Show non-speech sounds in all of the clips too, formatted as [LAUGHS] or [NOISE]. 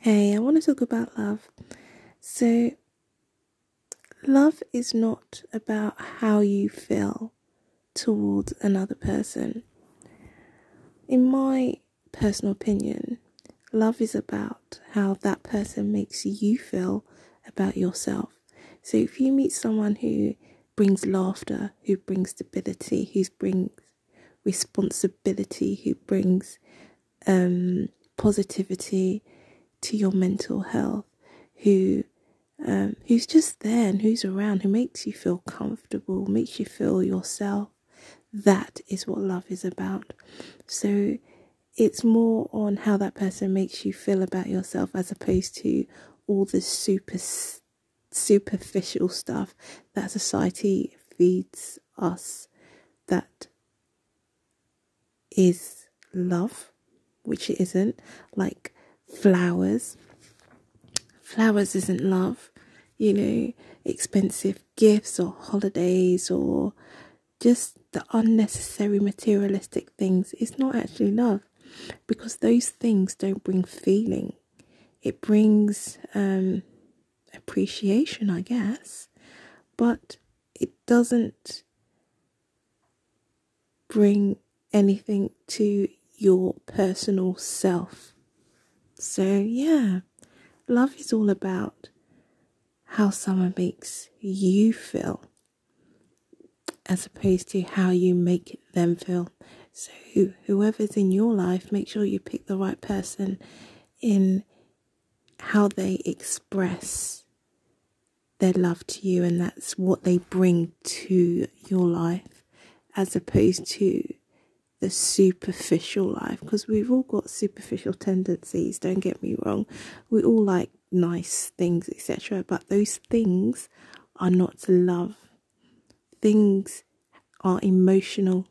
Hey, I want to talk about love. So, love is not about how you feel towards another person. In my personal opinion, love is about how that person makes you feel about yourself. So, if you meet someone who brings laughter, who brings stability, who brings responsibility, who brings um, positivity to your mental health, who um, who's just there and who's around, who makes you feel comfortable, makes you feel yourself. That is what love is about. So it's more on how that person makes you feel about yourself as opposed to all the super superficial stuff that society feeds us that is love, which it isn't, like flowers. Flowers isn't love, you know, expensive gifts or holidays or just the unnecessary materialistic things is not actually love because those things don't bring feeling. It brings um, appreciation, I guess, but it doesn't bring anything to your personal self. So, yeah, love is all about how someone makes you feel as opposed to how you make them feel. So, whoever's in your life, make sure you pick the right person in how they express their love to you, and that's what they bring to your life as opposed to the superficial life because we've all got superficial tendencies don't get me wrong. We all like nice things etc but those things are not love. Things are emotional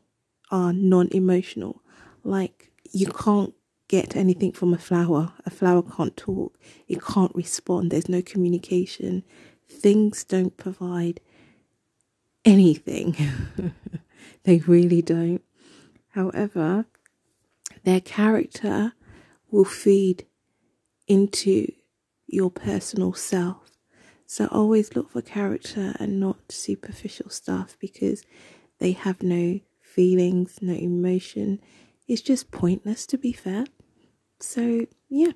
are non-emotional. Like you can't get anything from a flower. A flower can't talk. It can't respond. There's no communication. Things don't provide anything. [LAUGHS] They really don't However, their character will feed into your personal self. So always look for character and not superficial stuff because they have no feelings, no emotion. It's just pointless to be fair. So, yeah.